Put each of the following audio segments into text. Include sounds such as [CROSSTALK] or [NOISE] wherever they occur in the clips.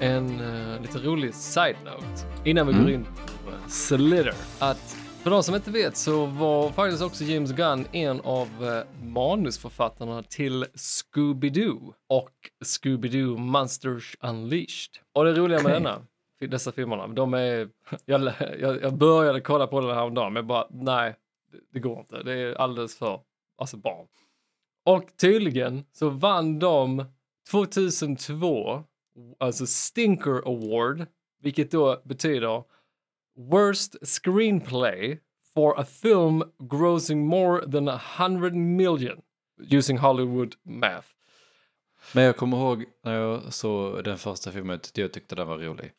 en uh, lite rolig side-note innan vi Mm. går in på uh, Slither. Att för de som inte vet så var faktiskt också James Gunn en av uh, manusförfattarna till Scooby-Doo och Scooby-Doo Monsters Unleashed. Och det roliga med denna, dessa filmerna, de är, [LAUGHS] jag, jag, jag började kolla på den här dagen men bara nej, det, det går inte. Det är alldeles för, alltså barn. Och tydligen så vann de 2002, alltså Stinker Award, vilket då betyder Worst Screenplay for a film grossing more than a hundred million using Hollywood math. Men jag kommer ihåg när jag såg den första filmen, jag tyckte den var rolig.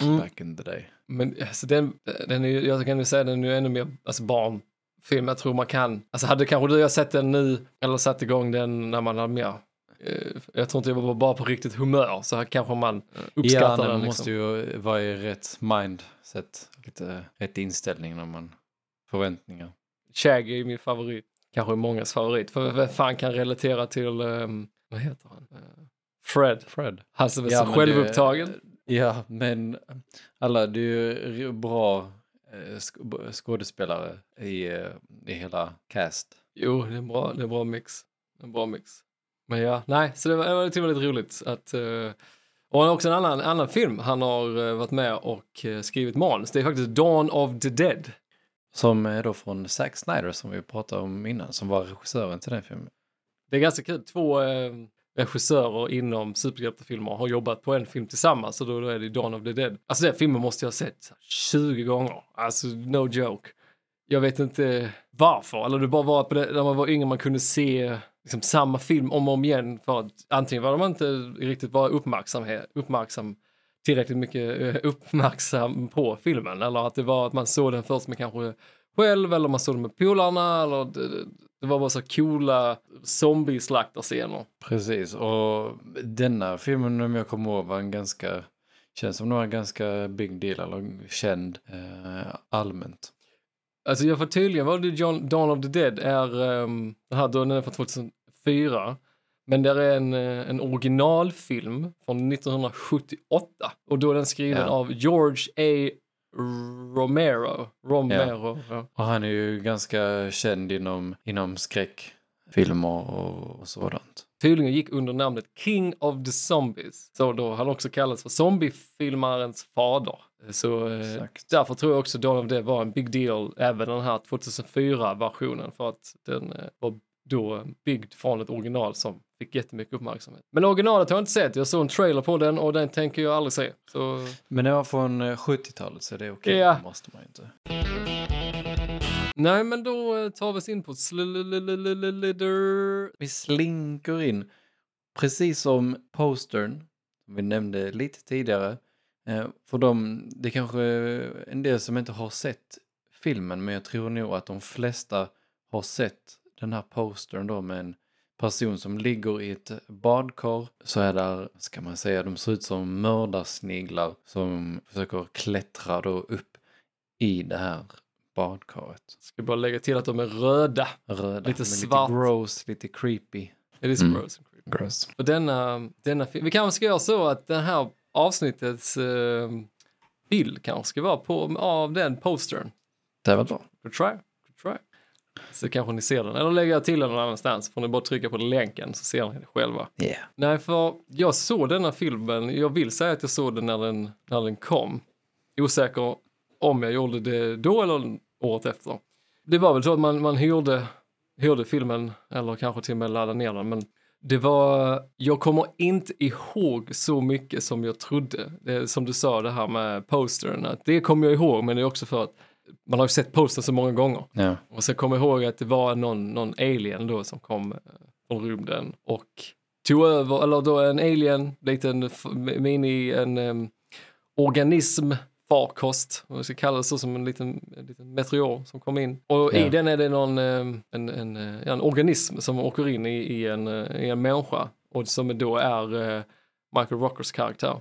Mm. Back in the day. Men alltså den, den är, jag kan ju säga den är ju ännu mer alltså barnfilm. Jag tror man kan, alltså hade kanske du och jag sett den nu eller satt igång den när man hade mer jag tror inte jag var bara på riktigt humör så här kanske man eh, Ja, uppskattar nej, den. man Liksom. måste ju vara i rätt mindset, lite rätt inställning när man förväntningar. Shaggy är min favorit. Kanske mångas favorit. För vem fan kan relatera till, ehm, vad heter han? Eh, Fred. Fred. Han som är Ja, så men självupptagen. Det, ja, men alla, det är ju bra eh, sk- skådespelare i, eh, i hela cast. Jo, det är en bra, det är en bra mix. En bra mix. Men ja, nej, så det var, det var lite roligt att eh, och också en annan, annan film han har eh, varit med och eh, skrivit manus. Det är faktiskt Dawn of the Dead. Som är då från Zack Snyder som vi pratade om innan, som var regissören till den filmen. Det är ganska kul. Två eh, regissörer inom superhjältefilmer har jobbat på en film tillsammans och då, då är det Dawn of the Dead. Alltså den filmen måste jag ha sett 20 gånger. Alltså no joke. Jag vet inte varför. Eller det bara var på det, när man var yngre man kunde se liksom, samma film om och om igen för att antingen var man inte riktigt bara uppmärksam, uppmärksam tillräckligt mycket eh, uppmärksam på filmen eller att det var att man såg den först med kanske själv eller man såg den med polarna eller det, det var bara så coola zombieslaktarscener. Precis, och denna filmen om jag kommer ihåg var en ganska, känns som var en ganska big deal eller känd eh, allmänt. Alltså jag får tydligen var det John, Dawn of the Dead är, um, den här den är från 2004. Men det är en, eh, en originalfilm från 1978 och då är den skriven Ja. av George A. Romero. Romero. Ja. Och han är ju ganska känd inom, inom skräckfilmer och, och sådant. Tydligen gick under namnet King of the Zombies. Så då han också kallats för zombiefilmarens fader. Så eh, därför tror jag också Dawn of Dead var en big deal, även den här 2004-versionen, för att den eh, var då byggd från ett original som fick jättemycket uppmärksamhet. Men originalet har jag inte sett, jag såg en trailer på den och den tänker jag aldrig se. Så Men det var från eh, 70-talet så det är okej, Ja. det måste man ju inte. nej, men då eh, tar vi oss in på Slither. Vi slinker in, precis som postern, som vi nämnde lite tidigare. Eh, för dem, det är kanske en del som inte har sett filmen, men jag tror nog att de flesta har sett den här postern då med en person som ligger i ett badkar. Så är där, ska man säga, de ser ut som mördarsniglar som försöker klättra då upp i det här badkaret. Ska bara lägga till att de är röda. Röda, Lite svart. lite gross, lite creepy. It is Mm. gross and creepy. Gross. Och denna, denna film, vi kanske ska göra så att den här avsnittets eh, bild kanske ska vara på, av den postern. Det var bra. Good try, good try. Så kanske ni ser den, eller lägger jag till den någon annanstans får ni bara trycka på länken så ser ni det själva. Yeah. Nej, för jag såg denna filmen, jag vill säga att jag såg den när den, när den kom. Osäker om jag gjorde det då eller året efter. Det var väl så att man, man hyrde, hyrde filmen, eller kanske till och med laddade ner den, men det var, jag kommer inte ihåg så mycket som jag trodde. Det, som du sa det här med postern, att det kommer jag ihåg, men det är också för att man har ju sett postern så många gånger. Ja. Och så kommer jag ihåg att det var någon, någon alien då som kom eh, från rymden och tog över, eller då en alien, liten mini, en um, organism, farkost, om vi ska kalla det så, som en liten, en liten meteor som kom in. Och i Ja. den är det någon, en, en, en organism som åker in i, i, en, eh, i en människa och som då är eh, Michael Rockers karaktär.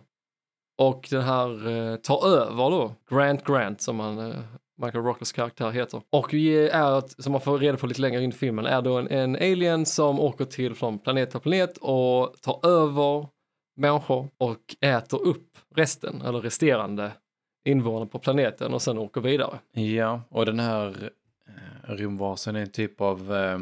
Och den här tar över då, Grant Grant som han, Michael Rockers karaktär heter. Och är, som man får reda på lite längre in i filmen, är då en, en alien som åker till från planet till planet och tar över människor och äter upp resten, eller resterande invånare på planeten och sen åker vidare. Ja, och den här eh, rymdvarelsen är en typ av eh,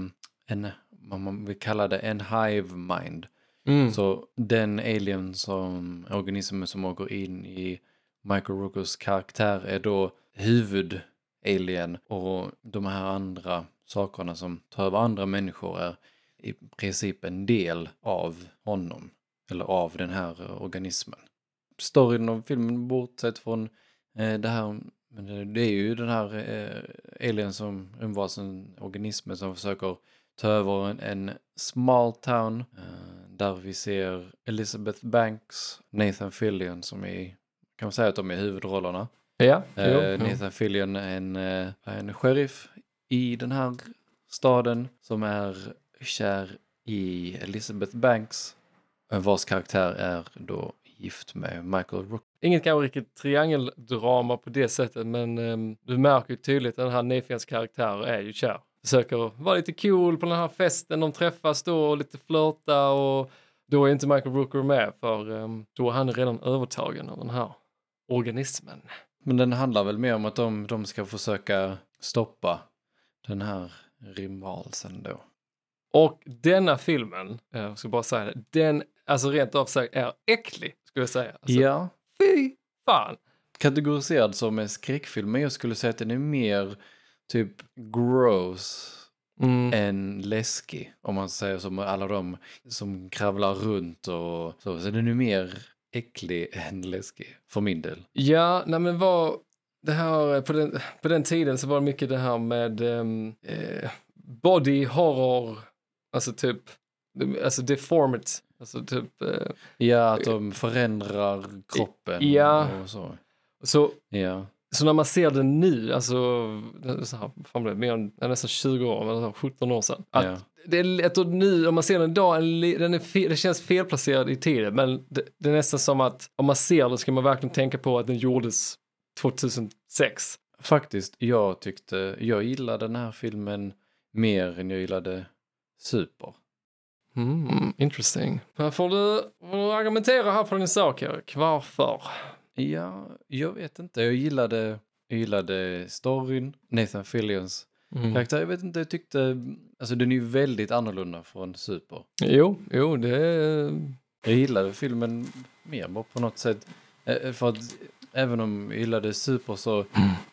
en, vad man vill kalla det, en hive mind. Mm. Så den alien som, organismen som åker in i Michael Rookers karaktär är då huvud-alien och de här andra sakerna som tar över andra människor är i princip en del av honom, eller av den här organismen. Storyn av filmen bortsett från eh, det här, men det, det är ju den här eh, alien som rymdvarelsen, organismen som försöker ta över en, en small town eh, där vi ser Elizabeth Banks, Nathan Fillion som är, kan man säga att de är huvudrollerna. Ja, Eh. Nathan Fillion är en, eh, en sheriff i den här staden som är kär i Elizabeth Banks eh, vars karaktär är då gift med Michael Rook. Inget kanske riktigt triangeldrama på det sättet, men ehm, du märker ju tydligt att den här Nathans karaktär är ju kär. Försöker vara lite cool på den här festen, de träffas då och lite flörta och då är inte Michael Rooker med för um, då är han redan övertagen av den här organismen. Men den handlar väl mer om att de, de ska försöka stoppa den här rymdvarelsen då. Och denna filmen, eh, jag ska bara säga det, den alltså rent av sagt är äcklig, skulle jag säga. Alltså, Ja, Fy fan! kategoriserad som en skräckfilm, men jag skulle säga att den är mer typ gross Mm. än läskig. Om man säger som alla de som kravlar runt och så. Så den är mer äcklig än läskig, för min del. Ja, nej men vad, det här, på den, på den tiden så var det mycket det här med ehm, eh, body horror, alltså typ, alltså deformity, alltså typ, eh, Ja, att de förändrar kroppen Ja. och så. så, Ja. så när man ser den nu, alltså, det så här, fan blev det, mer än, nästan 20 år, men så här 17 år sedan. Att Ja. Det är att nu, om man ser den idag, den är fe, det känns felplacerad i tiden, men det, det är nästan som att om man ser den ska man verkligen tänka på att den gjordes 2006. Faktiskt, jag tyckte, jag gillade den här filmen mer än jag gillade Super. Mm, interesting. Här får du, får du argumentera här för din sak, Erik. Varför? Ja, jag vet inte. Jag gillade, jag gillade storyn, Nathan Fillions Mm. karaktär. Jag vet inte, jag tyckte, alltså den är ju väldigt annorlunda från Super. Jo, jo, det. Jag gillade filmen mer bara på något sätt. Eh, För att även om jag gillade Super så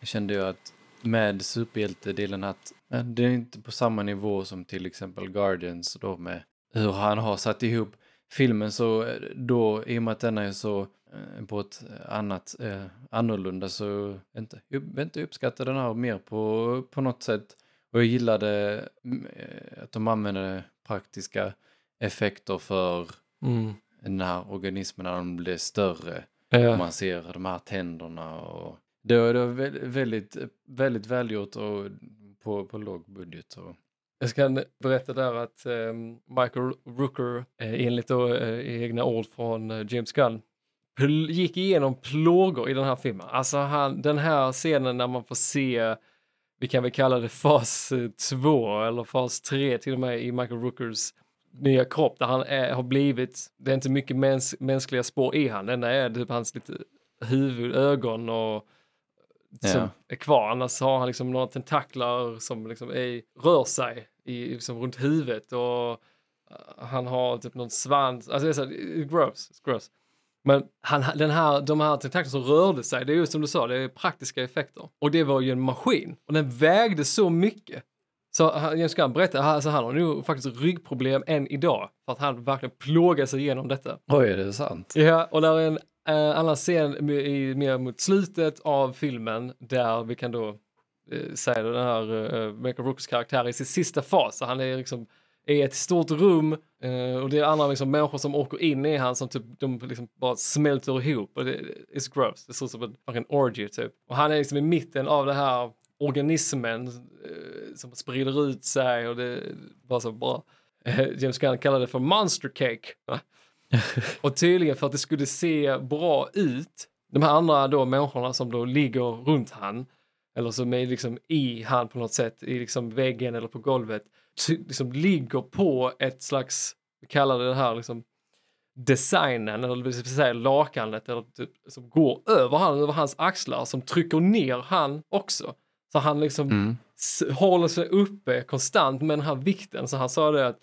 kände jag att med superhjältedelen att eh, det är inte på samma nivå som till exempel Guardians då med hur han har satt ihop filmen så eh, då i och med att den är så eh, på ett annat eh, annorlunda så inte, jag inte uppskattar den här mer på, på något sätt och jag gillade mm, eh, att de använde praktiska effekter för Mm. den här organismen när de blir större. Ja. Man ser de här tänderna och det var, väldigt, väldigt välgjort och på, på låg budget. Och, Jag ska berätta där att ehm, Michael Rooker, eh, enligt då, eh, egna ord från eh, James Gunn, gick igenom plågor i den här filmen. Alltså han, den här scenen när man får se, vi kan väl kalla det fas 2 eller fas 3 till och med i Michael Rookers nya kropp där han är, har blivit, det är inte mycket mäns, mänskliga spår i han, enda är typ hans lite huvud, ögon och som Ja. är kvar. Annars har han liksom några tentaklar som liksom är, rör sig i, liksom runt huvudet och uh, han har typ någon svans. Alltså det är så här, gross, gross. Men han, den här, de här tentaklerna som rörde sig, det är ju som du sa, det är praktiska effekter. Och det var ju en maskin. Och den vägde så mycket. Så James Gunn berättade, alltså han har nu faktiskt ryggproblem än idag. För att han verkligen plågar sig igenom detta. Oj, är det sant? Ja, och där är en eh, annan scen i, mer mot slutet av filmen där vi kan då eh, säga den här eh, Michael Rookers karaktär i sin sista fas. Så han är liksom i ett stort rum eh, och det är andra liksom, människor som åker in i han som typ, de liksom bara smälter ihop och det är gross. Det ser ut som en fucking orgy typ. Och han är liksom i mitten av det här organismen eh, som sprider ut sig och det var så bra. Eh, James Gunn kallar det för monster cake. [LAUGHS] Och tydligen för att det skulle se bra ut, de här andra då människorna som då ligger runt han, eller som är liksom i han på något sätt, i liksom väggen eller på golvet, liksom ligger på ett slags, vi kallar det här liksom, designen, eller vill säga lakanet, eller typ, som går över han, över hans axlar, som trycker ner han också. Så han liksom Mm. håller sig uppe konstant med den här vikten. Så han sa det att,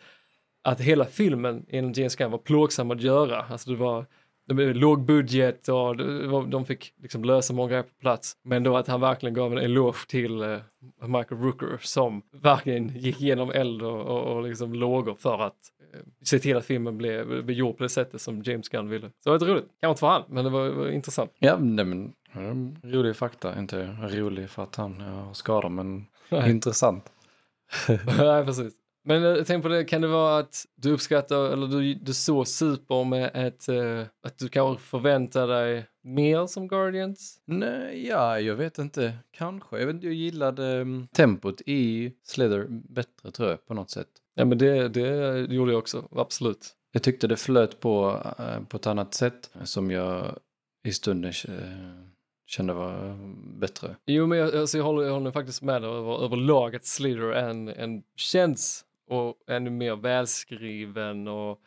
att hela filmen enligt James Gunn var plågsam att göra. Alltså det var, det var låg budget och de fick liksom lösa många grejer på plats. Men då att han verkligen gav en eloge till eh, Michael Rooker som verkligen gick igenom eld och, och, och liksom lågor för att eh, se till att filmen blev, blev gjord på det sättet som James Gunn ville. Så det var roligt. Kanske inte för han, men det var, var intressant. Ja, nej, men rolig fakta. Inte rolig för att han eh, har skador, men intressant. [LAUGHS] Nej, precis. Men eh, tänk på det, kan det vara att du uppskattar, eller du, du såg Super med ett, eh, att du kanske förväntar dig mer som Guardians? Nej, ja, jag vet inte. Kanske. Jag, vet, jag gillade um, tempot i Slither bättre, tror jag, på något sätt. Ja, men det, det gjorde jag också, absolut. Jag tyckte det flöt på, eh, på ett annat sätt som jag i stunden eh, kände var bättre. Jo, men jag, alltså, jag, håller, jag håller faktiskt med dig över, överlag att Slither en, en känns och ännu mer välskriven och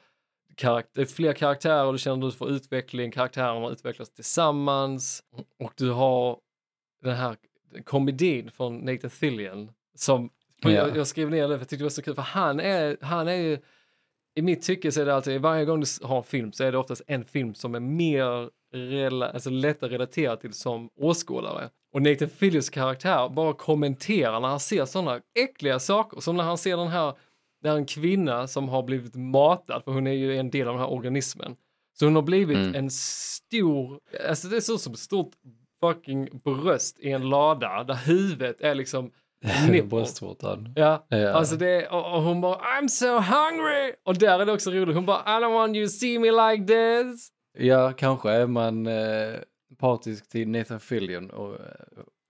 karak- det är fler karaktärer, du känner att du får utveckling, karaktärerna utvecklas tillsammans och du har den här komedin från Nathan Fillion som Ja. jag, jag skrev ner det för jag tyckte det var så kul för han är, han är ju i mitt tycke så är det alltid, varje gång du har en film så är det oftast en film som är mer rela, alltså lätt att relatera till som åskådare. Och Nathan Fillions karaktär bara kommenterar när han ser sådana äckliga saker. Som när han ser den här, det är en kvinna som har blivit matad, för hon är ju en del av den här organismen. Så hon har blivit Mm. en stor, alltså det är så som ett stort fucking bröst i en lada där huvudet är liksom. [LAUGHS] Bröstvårtan. Ja, Ja. alltså det och, och hon bara I'm so hungry! Och där är det också roligt, hon bara I don't want you to see me like this. Ja, kanske är man eh, partisk till Nathan Fillion och eh,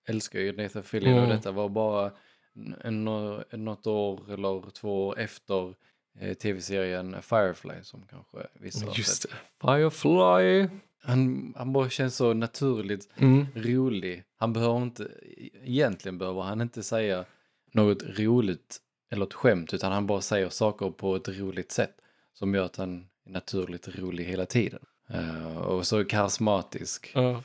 älskar ju Nathan Fillion Mm. och detta var bara något år eller två år efter eh, tv-serien Firefly som kanske vissa har Just sett. Firefly. Han, han bara känns så naturligt Mm. rolig. Han behöver inte, egentligen behöver han inte säga något roligt eller ett skämt utan han bara säger saker på ett roligt sätt som gör att han är naturligt rolig hela tiden. Eh, och så karismatisk. Ja.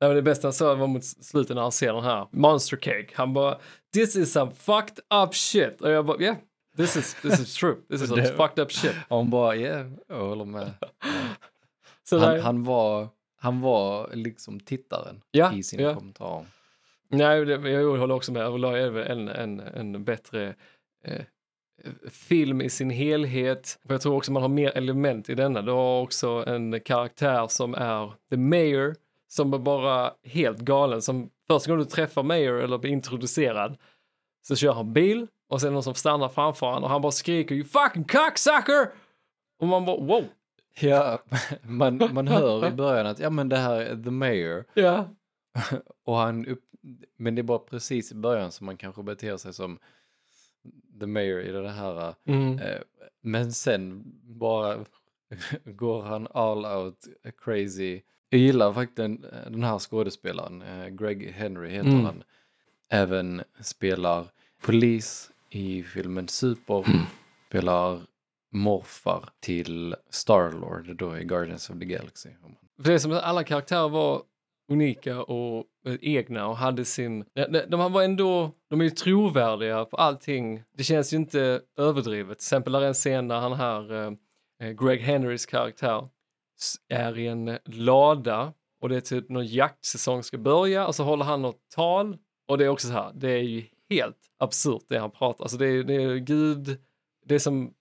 Nej, men det bästa han sa var mot slutet när han ser den här Monster Cake. Han bara “This is some fucked up shit” och jag bara “Yeah, this is, this is true. This is some [LAUGHS] fucked up shit”. Och hon bara, ja, yeah, jag håller med. [LAUGHS] Så Han, han, var, han var liksom tittaren Ja, i sina ja. kommentarer. Nej, det, jag håller också med. Överlag är det en, en, en bättre eh, film i sin helhet. För jag tror också man har mer element i denna. Du har också en karaktär som är The Mayor, som är bara helt galen. Som första gången du träffar Mayor eller blir introducerad så kör han bil och sen någon som stannar framför honom och han bara skriker “You fucking cocksucker!” och man bara wow. Ja, [LAUGHS] man, man hör i början att ja men det här är the mayor. Ja. [LAUGHS] Och han upp, men det är bara precis i början som man kanske beter sig som the mayor i det här. Mm. Eh, men sen bara [LAUGHS] går han all out crazy. Jag gillar faktiskt den, den här skådespelaren, eh, Greg Henry heter Mm. han. Även spelar polis i filmen Super. Spelar morfar till Starlord då i Guardians of the Galaxy. För det som att alla karaktärer var unika och eh, egna och hade sin... De, var ändå... De är ju trovärdiga på allting. Det känns ju inte överdrivet. Till exempel där är en scen där han här, eh, eh, Greg Henrys karaktär, är i en lada och det är typ någon jaktsäsong ska börja och så håller han något tal och det är också så här, det är ju helt absurt det han pratar. Alltså det är, det är Gud, det är som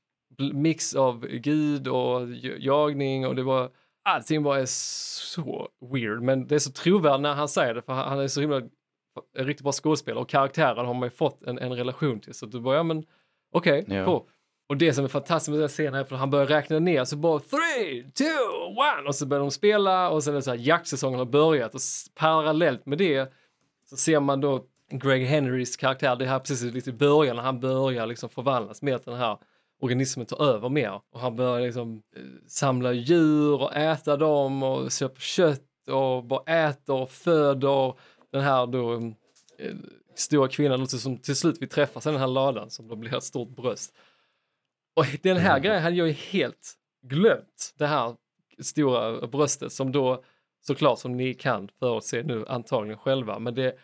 mix av Gud och jagning och det var allting bara är så weird. Men det är så trovärdigt när han säger det för han är så himla en riktigt bra skådespelare och karaktären har man ju fått en, en relation till. Så du bara, ja men okej, Ja. cool. Och det som är fantastiskt med den scenen är att han börjar räkna ner så bara three, two, one! Och så börjar de spela och sen är det så här jaktsäsongen har börjat. Och parallellt med det så ser man då Greg Henrys karaktär, det här precis lite i början när han börjar liksom förvandlas med att den här organismen tar över mer. Och han börjar liksom eh, samla djur och äta dem och köpa kött och bara äter och föder den här då eh, stora kvinnan som till slut vi träffas i den här ladan som då blir ett stort bröst. Och den här Mm. grejen hade jag ju helt glömt det här stora bröstet som då såklart som ni kan förutse nu antagligen själva, men det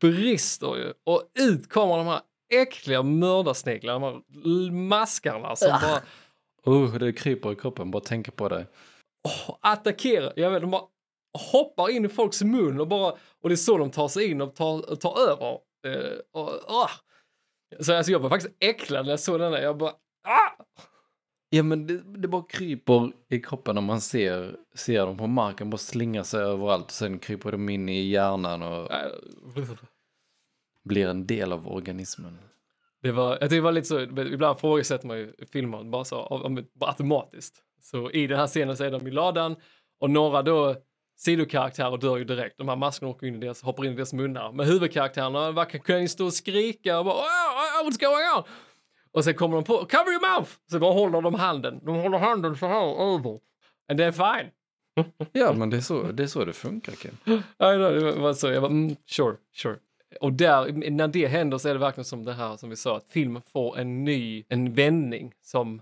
brister ju och ut kommer de här äckliga mördarsniglarna, de här maskarna som bara Uh, det kryper i kroppen, bara tänka på det. oh, attackerar, jag vet, de bara hoppar in i folks mun och bara, och det är så de tar sig in och tar, tar över. Och, ah. Så alltså, jag var faktiskt äcklad när jag såg den där, jag bara ah! Ja, men det, det bara kryper i kroppen när man ser, ser dem på marken, bara slingar sig överallt. Sen kryper de in i hjärnan och blir en del av organismen. Det var, jag tycker det var lite så, ibland ifrågasätter man ju filmer bara så, bara automatiskt. Så i den här scenen så är de i ladan och några då sidokaraktärer dör ju direkt. De här maskerna åker in i deras, hoppar in i deras munnar. Men huvudkaraktärerna verkar kunna stå och skrika och bara oh, oh, what's going on? Och sen kommer de på cover your mouth! Så bara håller de handen. De håller handen så här över. And they're fine. [LAUGHS] Ja, men det är så det, är så det funkar, Kim. I know, det var så. Jag bara, mm, sure, sure. Och där, när det händer så är det verkligen som det här som vi sa, att filmen får en ny, en vändning som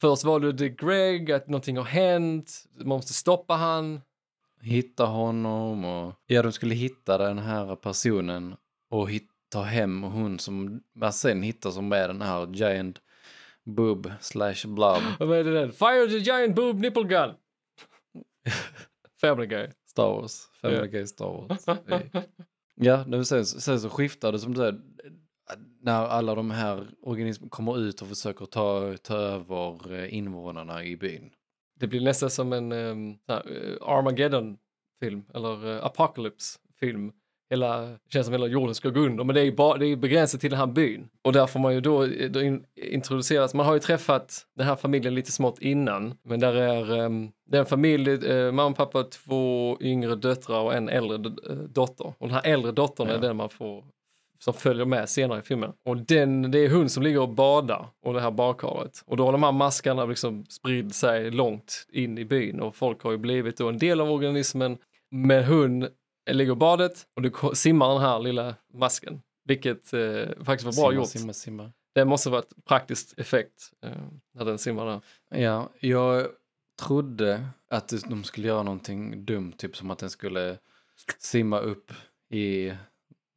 Först var det The Greg, att någonting har hänt, man måste stoppa han. Hitta honom och... Ja, de skulle hitta den här personen och hit, ta hem hon som man sen hittar som är den här giant boob slash blob [LAUGHS] Vad är det där? Fire the giant boob nipple gun! [LAUGHS] Family Guy. Star Wars. Family Ja. Guy Star Wars. [LAUGHS] Ja, men sen, sen så skiftar det som du säger, när alla de här organismerna kommer ut och försöker ta, ta över eh, invånarna i byn. Det blir nästan som en um, Armageddon-film, eller uh, Apocalypse-film. Hela, känns som hela jorden ska gå under, men det är ju bara, det är begränsat till den här byn. Och där får man ju då, då in, introduceras, man har ju träffat den här familjen lite smått innan, men där är, um, det är en familj, uh, mamma, pappa, två yngre döttrar och en äldre eh, dotter. Och den här äldre dottern är Ja. den man får som följer med senare i filmen. Och den, det är hon som ligger och badar och det här badkaret. Och då har de här maskarna liksom spridit sig långt in i byn och folk har ju blivit då en del av organismen. Men hon ligger i badet och ko- simmar den här lilla masken. Vilket eh, faktiskt var bra simma, gjort. Simma, simma. Det måste vara ett praktiskt effekt eh, när den simmar där. Ja, jag trodde att de skulle göra någonting dumt, typ som att den skulle simma upp i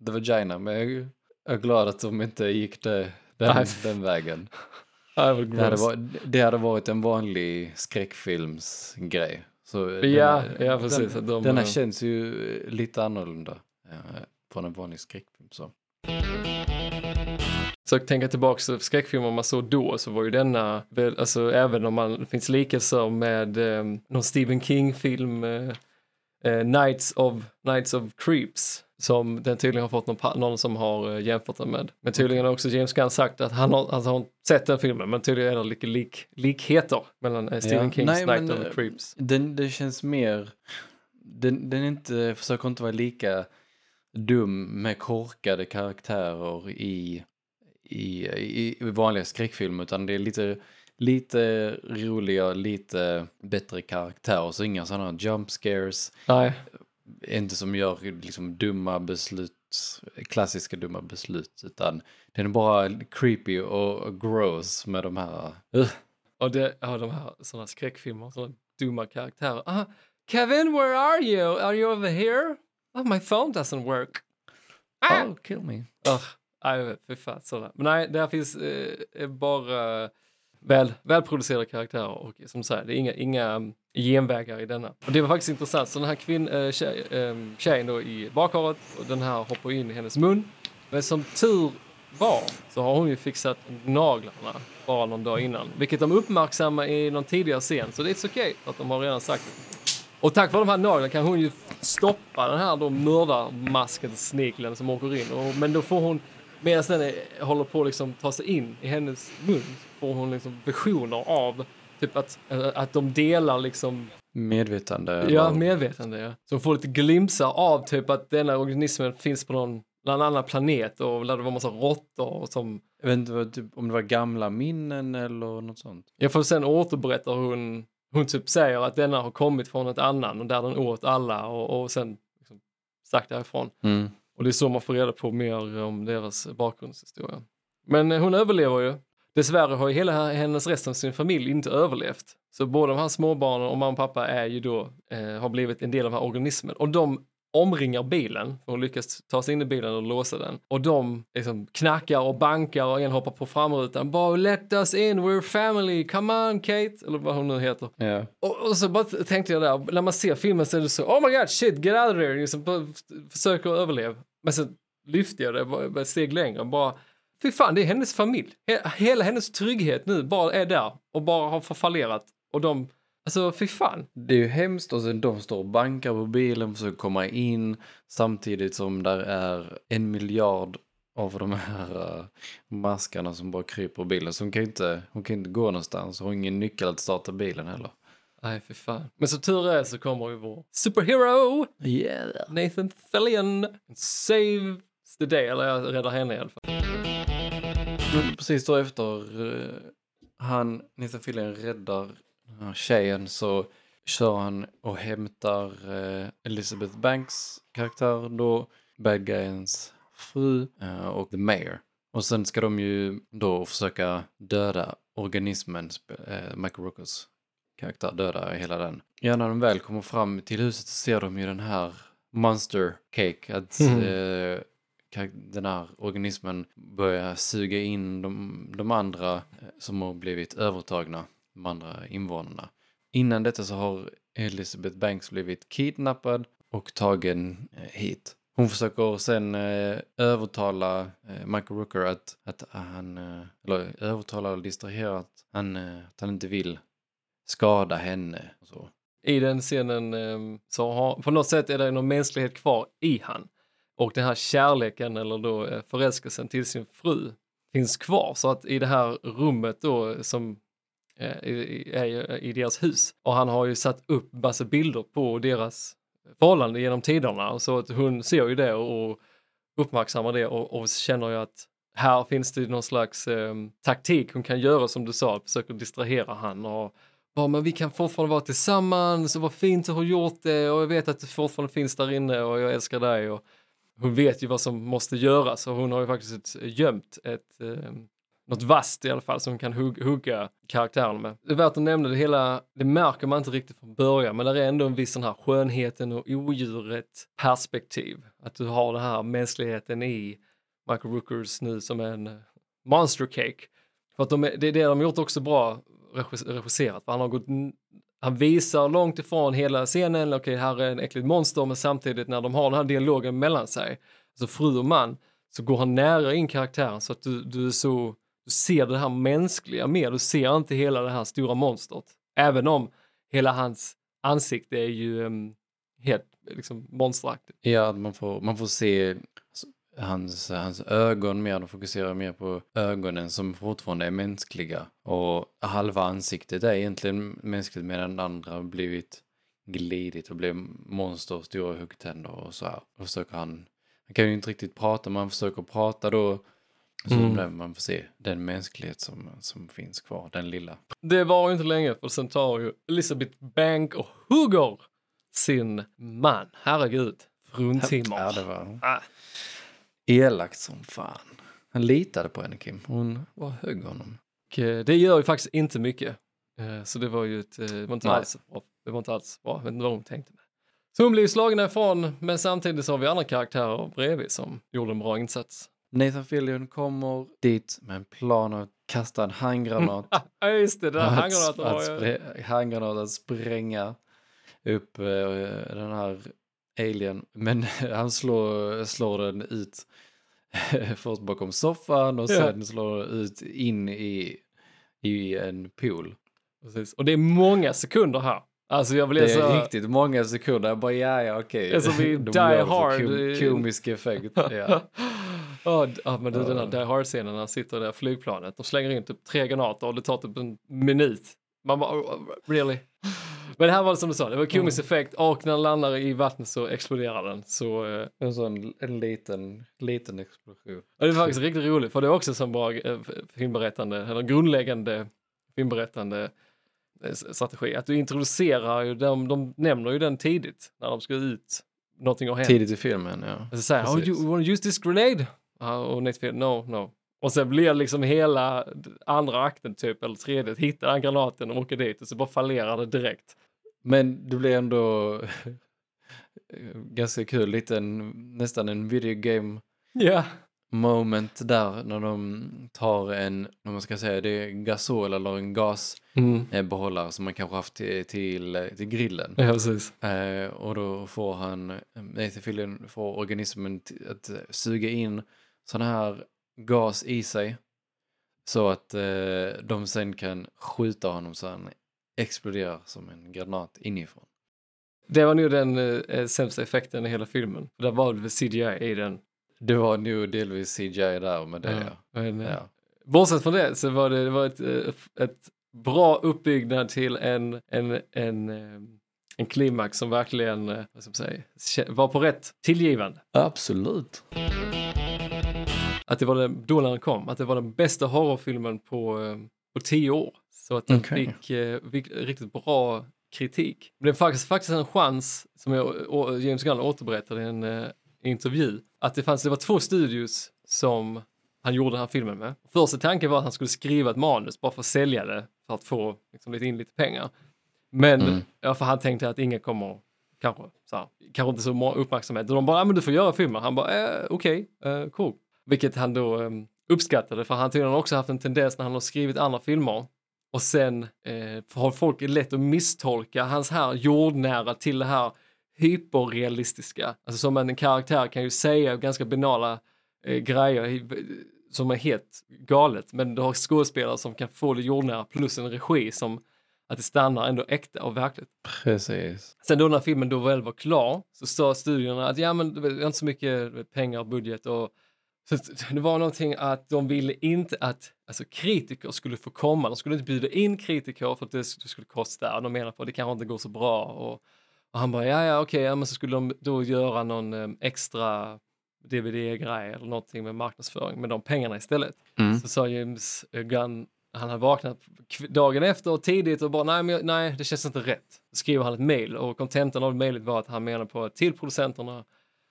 the vagina. Men jag är glad att de inte gick det, den, den vägen. [LAUGHS] Det hade, varit, det hade varit en vanlig skräckfilmsgrej. Så Ja, den, ja, precis. Den, de, den här eh, känns ju lite annorlunda eh, från en vanlig skräckfilm. Så. Så tänka tillbaka till skräckfilmer man såg då så var ju denna, alltså även om man, det finns likelser med eh, någon Stephen King-film, eh, eh, Nights, of, Nights of Creeps, som den tydligen har fått någon, någon som har eh, jämfört den med. Men tydligen har också James Gunn sagt att han har, alltså, har sett den filmen, men tydligen är det lite lik, likheter mellan eh, Stephen Ja. Kings Nej, Night men, of the eh, Creeps. Den, den känns mer... Den, den är inte, försöker inte vara lika dum med korkade karaktärer i, i, i, i vanliga skräckfilmer utan det är lite, lite roliga, lite bättre karaktärer. Så inga sådana jump scares, Nej, inte som gör liksom dumma beslut, klassiska dumma beslut utan den är bara creepy och, gross med de här... Uh. och det, ja, de här sådana skräckfilmer, sådana dumma karaktärer. Ah, Kevin, where are you? Are you over here? Oh, my phone doesn't work. Ah! Oh, kill me. Ugh, nej, fy fan. Sådana. Men nej, där finns eh, bara väl, välproducerade karaktärer och som sagt, det är inga, inga mm, genvägar i denna. Och det var faktiskt intressant, så den här kvinn, äh, tjej, äh, tjejen då i badkaret. och den här hoppar in i hennes mun. Men som tur var så har hon ju fixat naglarna bara någon dag innan, vilket de uppmärksammar i någon tidigare scen, så det är okej okay, att de har redan sagt det. Och tack vare de här naglarna kan hon ju stoppa den här då mördarmasken, sniglen som åker in. Och, men då får hon, medan den är, håller på att liksom ta sig in i hennes mun, får hon liksom visioner av typ att, eh, att de delar liksom, Medvetande. ja eller- medvetande ja. Så hon får lite glimpsar av typ att denna organismen finns på någon, någon annan planet och där det var massa råttor som Jag vet inte typ, om det var gamla minnen eller något sånt. Jag får sen återberättar hon, hon typ säger att denna har kommit från ett annan och där den åt alla och, och sen liksom stack därifrån. Och det är så man får reda på mer om deras bakgrundshistoria. Men eh, hon överlever ju. Dessvärre har ju hela hennes resten av sin familj inte överlevt. Så båda de här småbarnen och mamma och pappa är ju då, eh, har blivit en del av den här organismen. Och de omringar bilen, för hon lyckas ta sig in i bilen och låsa den. Och de liksom knackar och bankar och en hoppar på framrutan. Bara let us in, we're family, come on Kate! Eller vad hon nu heter. Ja. Och, och så bara tänkte jag där, när man ser filmen så är det så, oh my god, shit, get out of there! Liksom, bara försöker överleva. Men sen lyfte jag det ett steg längre. Bara, fy fan, det är hennes familj. Hela hennes trygghet nu bara är där och bara har förfallerat. Och de, alltså fy fan. Det är ju hemskt och sen de står och bankar på bilen, försöker komma in samtidigt som där är en miljard av de här uh, maskarna som bara kryper bilen. Så hon kan ju inte, hon kan inte gå någonstans, hon har ingen nyckel att starta bilen heller. Nej, fy fan. Men så tur är så kommer ju vår superhero Yeah. Nathan Fillion saves the day, eller jag räddar henne i alla fall. Precis då efter uh, han, Nathan Fillion räddar den här tjejen så kör han och hämtar uh, Elizabeth Banks karaktär då, bad guyens fru uh, och the mayor. Och sen ska de ju då försöka döda organismen, uh, Michael Rookers karaktär, döda hela den. Ja, när de väl kommer fram till huset så ser de ju den här monster cake, att Mm. eh, den här organismen börjar suga in de, de andra eh, som har blivit övertagna, de andra invånarna. Innan detta så har Elizabeth Banks blivit kidnappad och tagen eh, hit. Hon försöker sen eh, övertala eh, Michael Rooker att, att han, eh, eller övertala och distrahera att han, att han inte vill skada henne. Och så. I den scenen ehm, så har, på något sätt är det någon mänsklighet kvar i han. Och den här kärleken eller då eh, förälskelsen till sin fru finns kvar. Så att i det här rummet då som eh, i- är eh, i deras hus. Och han har ju satt upp massa bilder på deras förhållande genom tiderna. Så att hon ser ju det och uppmärksammar det och, och känner ju att här finns det någon slags eh, taktik hon kan göra som du sa, försöker distrahera han och bara, men vi kan fortfarande vara tillsammans och vad fint du har gjort det och jag vet att du fortfarande finns där inne och jag älskar dig och hon vet ju vad som måste göras och hon har ju faktiskt ett, eh, gömt ett eh, något vasst i alla fall som hon kan hugga, hugga karaktären med. Det är värt att nämna det hela, det märker man inte riktigt från början men det är ändå en viss sån här skönheten och odjuret perspektiv. Att du har den här mänskligheten i Michael Rookers nu som en eh, monster cake. För att de, det är det de har gjort också bra regisserat. Han har gått han visar långt ifrån hela scenen, okej här är en äckligt monster, men samtidigt när de har den här dialogen mellan sig, alltså fru och man, så går han nära in karaktären så att du, du, är så, du ser det här mänskliga mer, du ser inte hela det här stora monstret. Även om hela hans ansikte är ju um, helt liksom monsteraktigt. Ja, man får, man får se hans, hans ögon mer, de fokuserar mer på ögonen som fortfarande är mänskliga. Och halva ansiktet är egentligen mänskligt medan andra har blivit glidit och blev monster och stora huggtänder och så här. Och försöker han, han kan ju inte riktigt prata, men han försöker prata då. Så Mm. man får se den mänsklighet som, som finns kvar, den lilla. Det var ju inte länge för sen tar ju Elizabeth Bank och hugger sin man. Herregud, fruntimmer. Ja, det var Ah. Elakt som fan. Han litade på henne Kim, hon var högg honom. Och, eh, det gör ju faktiskt inte mycket. Eh, Så det var ju ett, eh, det var inte Nej. alls bra. Det var inte alls bra. Jag vet inte vad hon tänkte med. Så hon blev slagen ifrån, men samtidigt så har vi andra karaktärer bredvid som gjorde en bra insats. Nathan Fillion kommer dit med en plan att kasta en handgranat. [LAUGHS] Ja, just det, där att, handgranaten att, spre- handgranat att spränga upp den här alien. Men [LAUGHS] han slår, slår den ut [LAUGHS] först bakom soffan och Ja. sen slår den ut in i, i en pool. Precis. Och det är många sekunder här. Alltså jag vill Det är riktigt många sekunder. Jag bara, ja, ja, okej. Det är som i De Die Hard. Kom, komisk effekt. Ja. [LAUGHS] Ja, d- ja, men du, den här Die Hard-scenen när han sitter där i flygplanet. De slänger in typ tre granater och det tar typ en minut. Man bara, oh, oh, really? Men det här var som du sa, det var komisk effekt och när den landar i vattnet så exploderar den. Så eh, En sån en liten, liten explosion. ja, det är faktiskt riktigt roligt för det är också som bra eh, filmberättande, eller grundläggande filmberättande eh, s- strategi. Att du introducerar ju, de, de nämner ju den tidigt när de ska ut, någonting har hänt. Tidigt i filmen, ja. Och så han, oh, Precis. you wanna use this grenade? Uh, och Nate Field, no, no. Och sen blir liksom hela andra akten typ, eller tredje, hittar han granaten och åker dit och så bara fallerar det direkt. Men det blir ändå [LAUGHS] ganska kul, lite en, nästan en videogame Ja. moment där när de tar en, om man ska säga det är gasol eller en gasbehållare Mm. som man kanske haft till, till, till grillen. Ja, precis. Eh, och då får han, Nathan Fillion får organismen att eh, suga in sån här gas i sig så att eh, de sen kan skjuta honom så han exploderar som en granat inifrån. Det var nog den eh, sämsta effekten i hela filmen. Där var det väl CGI i den. Det var nog delvis CGI där med det. Ja. Men, eh, Ja. Bortsett från det så var det, det var ett, eh, ett bra uppbyggnad till en, en, en, eh, en klimax som verkligen vad ska man säga, var på rätt tillgivande. Absolut. Att det var det, då när den kom, att det var den bästa horrorfilmen på, eh, på tio år. Så att den Okej. fick, eh, fick riktigt bra kritik. Det blev faktiskt, faktiskt en chans, som jag, James Gunn återberättade i en eh, intervju, att det, fanns, det var två studios som han gjorde den här filmen med. Första tanken var att han skulle skriva ett manus bara för att sälja det, för att få liksom, lite in lite pengar. Men Mm. ja, för han tänkte att ingen kommer, kanske, så här, kanske inte så uppmärksamhet. Och de bara, ja men du får göra filmen. Han bara, eh, okej, eh, cool. Vilket han då eh, uppskattade, för han tydligen också haft en tendens när han har skrivit andra filmer och sen eh, har folk lätt att misstolka hans här jordnära till det här hyperrealistiska. Alltså som en karaktär kan ju säga ganska banala eh, grejer i- som är helt galet. Men du har skådespelare som kan få det jordnära plus en regi som att det stannar ändå äkta och verkligt. Precis. Sen då när filmen då väl var klar så sa studiorna att ja men det var inte så mycket pengar och budget och så det var någonting att de ville inte att alltså, kritiker skulle få komma. De skulle inte bjuda in kritiker för att det, skulle kosta. Och de menar på att det kanske inte går så bra. Och, och han bara, ja ja okej, ja, men så skulle de då göra någon eh, extra DVD-grej eller någonting med marknadsföring med de pengarna istället. Mm. Så sa James Gunn, han hade vaknat dagen efter och tidigt och bara nej, men, nej det känns inte rätt. Så skriver han ett mail och kontentan av mejlet var att han menar på till producenterna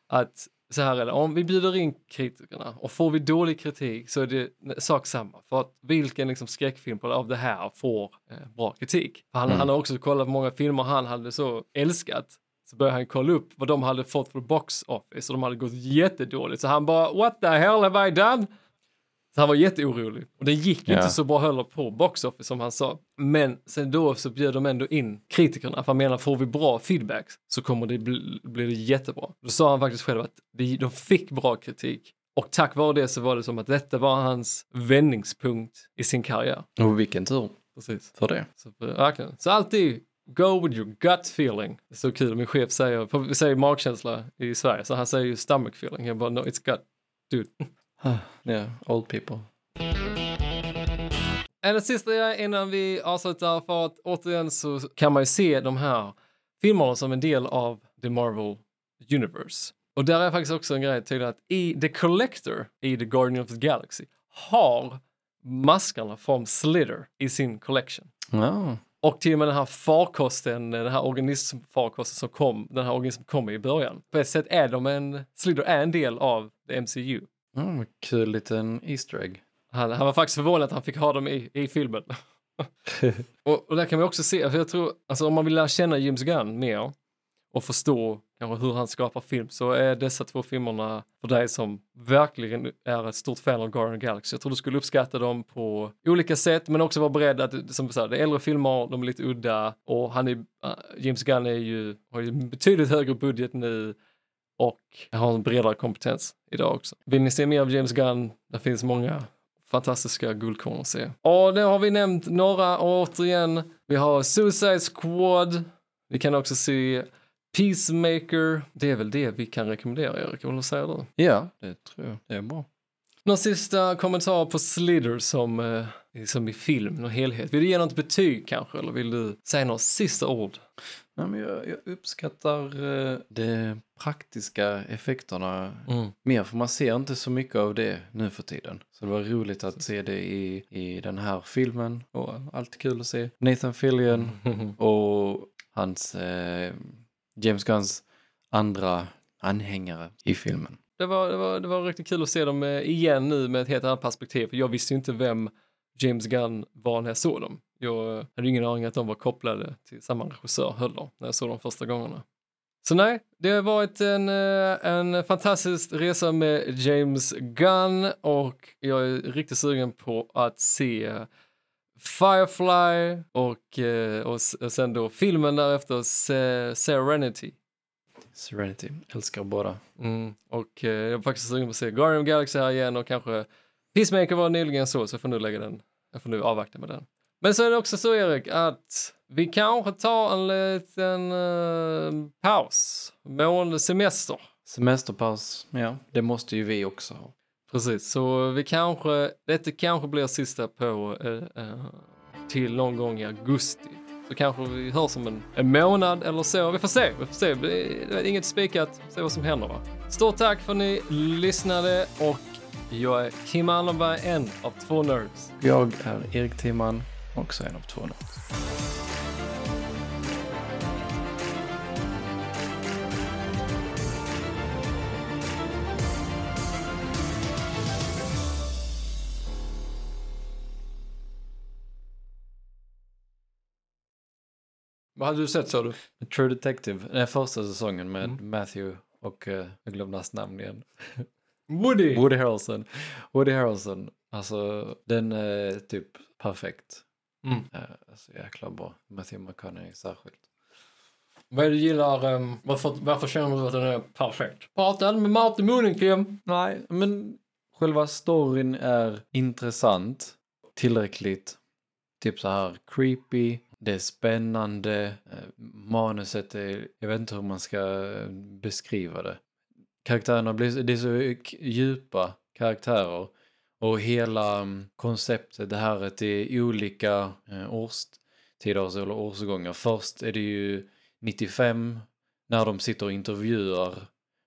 att så här är det, om vi bjuder in kritikerna och får vi dålig kritik så är det sak samma. För att vilken liksom skräckfilm av det här får eh, bra kritik? Han, Mm. han har också kollat på många filmer han hade så älskat. Så började han kolla upp vad de hade fått för box office och de hade gått jättedåligt. Så han bara what the hell have I done? Så han var jätteorolig. Och det gick ju Ja. inte så bra heller på box office som han sa. Men sen då så bjöd de ändå in kritikerna. För han menar, får vi bra feedback så kommer det bli, bli det jättebra. Då sa han faktiskt själv att de fick bra kritik. Och tack vare det så var det som att detta var hans vändningspunkt i sin karriär. Och vilken tur Precis. för det. Så, verkligen. Så alltid go with your gut feeling. Det är så kul, min chef säger, vi säger magkänsla i Sverige, så han säger ju stomach feeling. Jag bara, no it's gut. Dude. Ja, old people. En sista jag innan vi avslutar för att återigen så kan man ju se de här filmerna som en del av The Marvel Universe. Och där är faktiskt också en grej tydligen att i The Collector i The Guardian of the Galaxy har maskarna från Slither i sin collection. Ja, Och till och med den här farkosten, den här organismfarkosten som kom, den här organismen kom i början. På ett sätt är de en, Slither är en del av the MCU. Mm, kul liten Easter egg. Han, han var faktiskt förvånad att han fick ha dem i, i filmen. [LAUGHS] och, och där kan vi också se, för jag tror, alltså om man vill lära känna James Gunn mer och förstå kanske hur han skapar film så är dessa två filmerna för dig som verkligen är ett stort fan av Guardian Galaxy. Jag tror du skulle uppskatta dem på olika sätt men också vara beredd att, som vi sa, det är äldre filmer, de är lite udda och han är, James Gunn är ju, har ju betydligt högre budget nu och har en bredare kompetens idag också. Vill ni se mer av James Gunn? Det finns många fantastiska guldkorn att se. Och det har vi nämnt några och återigen. Vi har Suicide Squad. Vi kan också se Peacemaker. Det är väl det vi kan rekommendera Erik, vad säger du? Ja, det tror jag. Det är bra. Någon sista kommentar på Slither som, eh, som i film, någon helhet. Vill du ge något betyg kanske eller vill du säga några sista ord? Nej, men jag, jag uppskattar eh, de praktiska effekterna Mm. mer, för man ser inte så mycket av det nu för tiden. Så det var roligt att se det i, i den här filmen och alltid kul att se Nathan Fillion [LAUGHS] och hans eh, James Gunns andra anhängare i filmen. det var, det, var, det var riktigt kul att se dem eh, igen nu med ett helt annat perspektiv. Jag visste ju inte vem James Gunn var när jag såg dem. Jag hade ingen aning att de var kopplade till samma regissör heller när jag såg dem första gångerna. Så nej, det har varit en, eh, en fantastisk resa med James Gunn och jag är riktigt sugen på att se Firefly och, eh, och, sen då filmen därefter, Se- Serenity. Serenity, älskar båda. Mm. Och eh, jag är faktiskt sugen på att se Guardian Galaxy här igen och kanske Peacemaker var nyligen så, så jag får nu lägga den. Jag får nu avvakta med den. Men så är det också så Erik att vi kanske tar en liten uh, paus, mående semester. Semesterpaus, ja, det måste ju vi också ha. Precis, så vi kanske, detta kanske blir sista på eh, eh, till någon gång i augusti. Så kanske vi hörs om en, en månad eller så. Vi får se, vi får se. Det är, inget spikat, se vad som händer va. Stort tack för att ni lyssnade och jag är Kim Anderberg, en av två nerds. Jag är Erik Timman, också en av två nu. Vad hade du sett sa du? True Detective, den första säsongen med Mm. Matthew och, uh, jag glömde hans namn igen. Woody! Woody Harrelson. Woody Harrelson, alltså den är typ perfekt. Mm. Uh, alltså jäkla bra. Matthew McConaughey särskilt. Vad är det du gillar, um, varför, varför känner du att den är perfekt? Prata inte med mat i munnen Kim! Nej, men själva storyn är intressant. Tillräckligt, typ så här creepy. Det är spännande. Eh, Manuset är, jag vet inte hur man ska eh, beskriva det. Karaktärerna blir, det är så djupa karaktärer. Och hela mm, konceptet, det här är till olika eh, årstider eller årsgångar. Först är det ju 95 när de sitter och intervjuar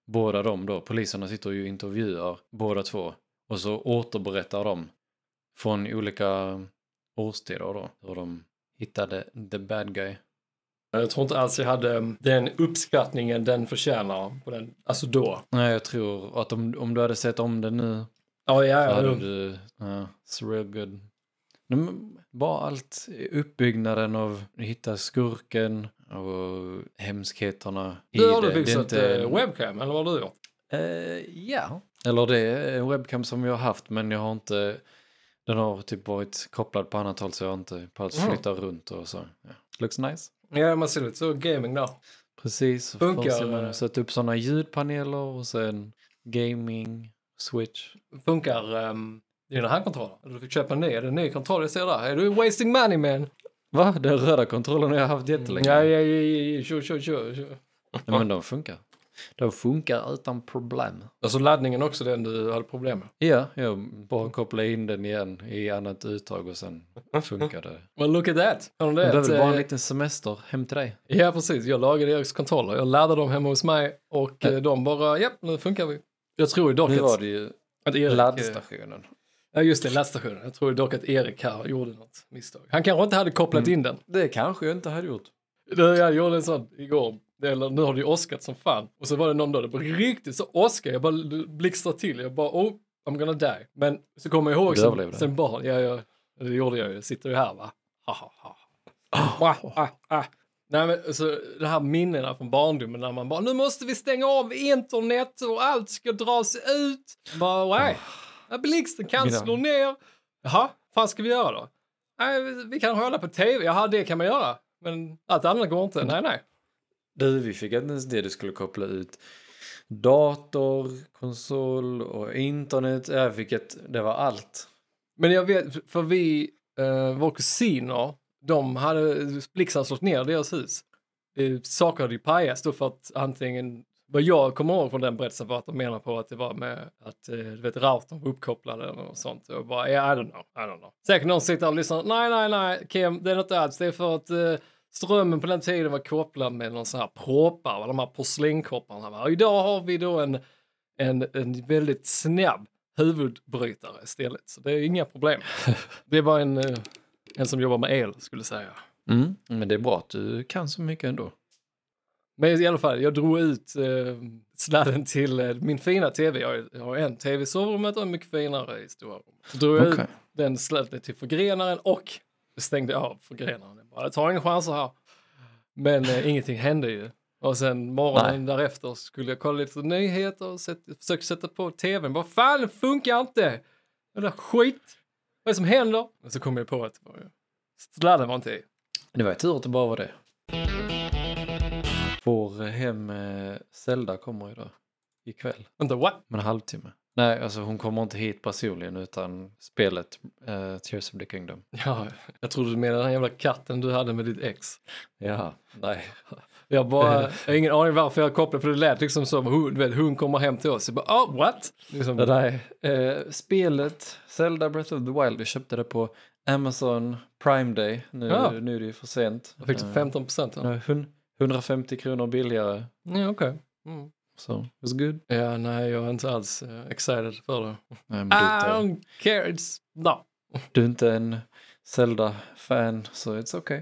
båda de då, poliserna sitter ju och intervjuar båda två och så återberättar de från olika årstider då, hur de hittade the bad guy. Jag tror inte alls jag hade um, den uppskattningen den förtjänar på den, alltså då. Nej, jag tror att om, om du hade sett om det nu Ja, ja, ja. hade du, ja, it's real good. Men bara allt, uppbyggnaden av att hitta skurken och hemskheterna Du har det. du Det fixat inte- eh, webcam, eller vad har du gjort? Eh, ja. Eller det är en webcam som vi har haft men jag har inte, den har typ varit kopplad på annat håll så jag har inte Mm. flytta runt och så. Ja. Looks nice. Ja, man ser lite så gaming där. Precis. Funkar, Först man eh, satt upp sådana ljudpaneler och sen gaming, switch. Funkar um, dina handkontroller? Du fick köpa en ny, är det en ny kontroll jag ser där? Är du wasting money man? Va? Den röda kontrollen har jag haft jättelänge. Ja, ja, ja, ja, kör, kör. Ja, Men de funkar. De funkar utan problem. Alltså laddningen också den du hade problem med. Ja, jag bara kopplar in den igen i annat uttag och sen funkar det. Well look at that! Har de Men det är väl bara en eh, liten semester hem till dig. Ja precis, jag lagade Eriks kontroller. Jag laddade dem hemma hos mig och Ja. eh, de bara, ja nu funkar vi. Jag tror dock Nu var att, det ju att Erik... eh, laddstationen. Ja just det, laddstationen. Jag tror dock att Erik här gjorde något misstag. Han kanske inte hade kopplat Mm. in den. Det kanske jag inte hade gjort. Jag gjorde en sån igår. Eller nu har det ju åskat som fan. Och så var det någon dag det var riktigt så åska. Jag bara blixtrade till. Jag bara, oh, I'm gonna die. Men så kommer jag ihåg sen, överlevde. sen barn. Ja, ja, det gjorde jag ju. Jag sitter ju här va. Ha, ha, ha. Ah, ah, ah. Nej men så det här minnena från barndomen när man bara, nu måste vi stänga av internet och allt ska dras ut. Bara, nej. Ja, Blixten kan Mina- slå ner. Jaha, vad ska vi göra då? Nej, vi- vi kan hålla på tv. Jaha, det kan man göra. Men allt annat går inte. Nej, nej. Du, vi fick inte ens det du skulle koppla ut. Dator, konsol och internet. Jag fick ett, det var allt. Men jag vet, för vi, eh, våra kusiner, de hade blixten slått ner deras hus. Saker hade ju pajats då för att antingen, vad jag kommer ihåg från den berättelsen var att de menar på att det var med att eh, du vet, routern var uppkopplad eller något sånt. Och bara, yeah, I don't know, I don't know. Säkert någon sitter och lyssnar, nej, nej, nej, Kim, det är inte alls, det är för att eh, strömmen på den tiden var kopplad med någon sån här proppar, de här porslinkopparna. Och idag har vi då en, en, en väldigt snabb huvudbrytare istället. Så det är inga problem. [LAUGHS] Det är bara en, eh, en som jobbar med el skulle säga. Mm. Men det är bra att du kan så mycket ändå. Men i alla fall, jag drog ut eh, sladden till eh, min fina tv. Jag, har- jag har en tv i sovrummet och en mycket finare i stora rummet. Så drog jag Okej. ut den sladden till förgrenaren och stängde av förgrenaren. Jag bara, Jag tar inga chanser här. Men eh, ingenting hände ju. Och sen morgonen därefter skulle jag kolla lite nyheter och sätt, försöka sätta på tvn. Vad fan, funkar inte! Den där skit! Vad är det som händer? Och så kom jag på att sladden var inte i. Det var ju tur att det bara var det. Vår hem eh, Zelda kommer idag. Ikväll. Vänta, what? Om en halvtimme. Nej, alltså hon kommer inte hit personligen utan spelet eh, Tears of the Kingdom. Ja, jag trodde du menade den jävla katten du hade med ditt ex. Ja, nej. Jag bara, jag har ingen aning varför jag kopplade för det lät liksom som hon, vet, hon kommer hem till oss. Jag bara, oh, what? Liksom, Det där, eh, spelet Zelda Breath of the Wild, vi köpte det på Amazon Prime Day. Nu, Ja. nu är det ju för sent. jag fick Eh, 15 procent. nu är hun- 150 kronor billigare. Ja, okej. Mm. Så, it's good. Ja, nej, jag är inte alls uh, excited för det. Nej, men I don't care, it's... No. du är inte en Zelda-fan, så it's okay.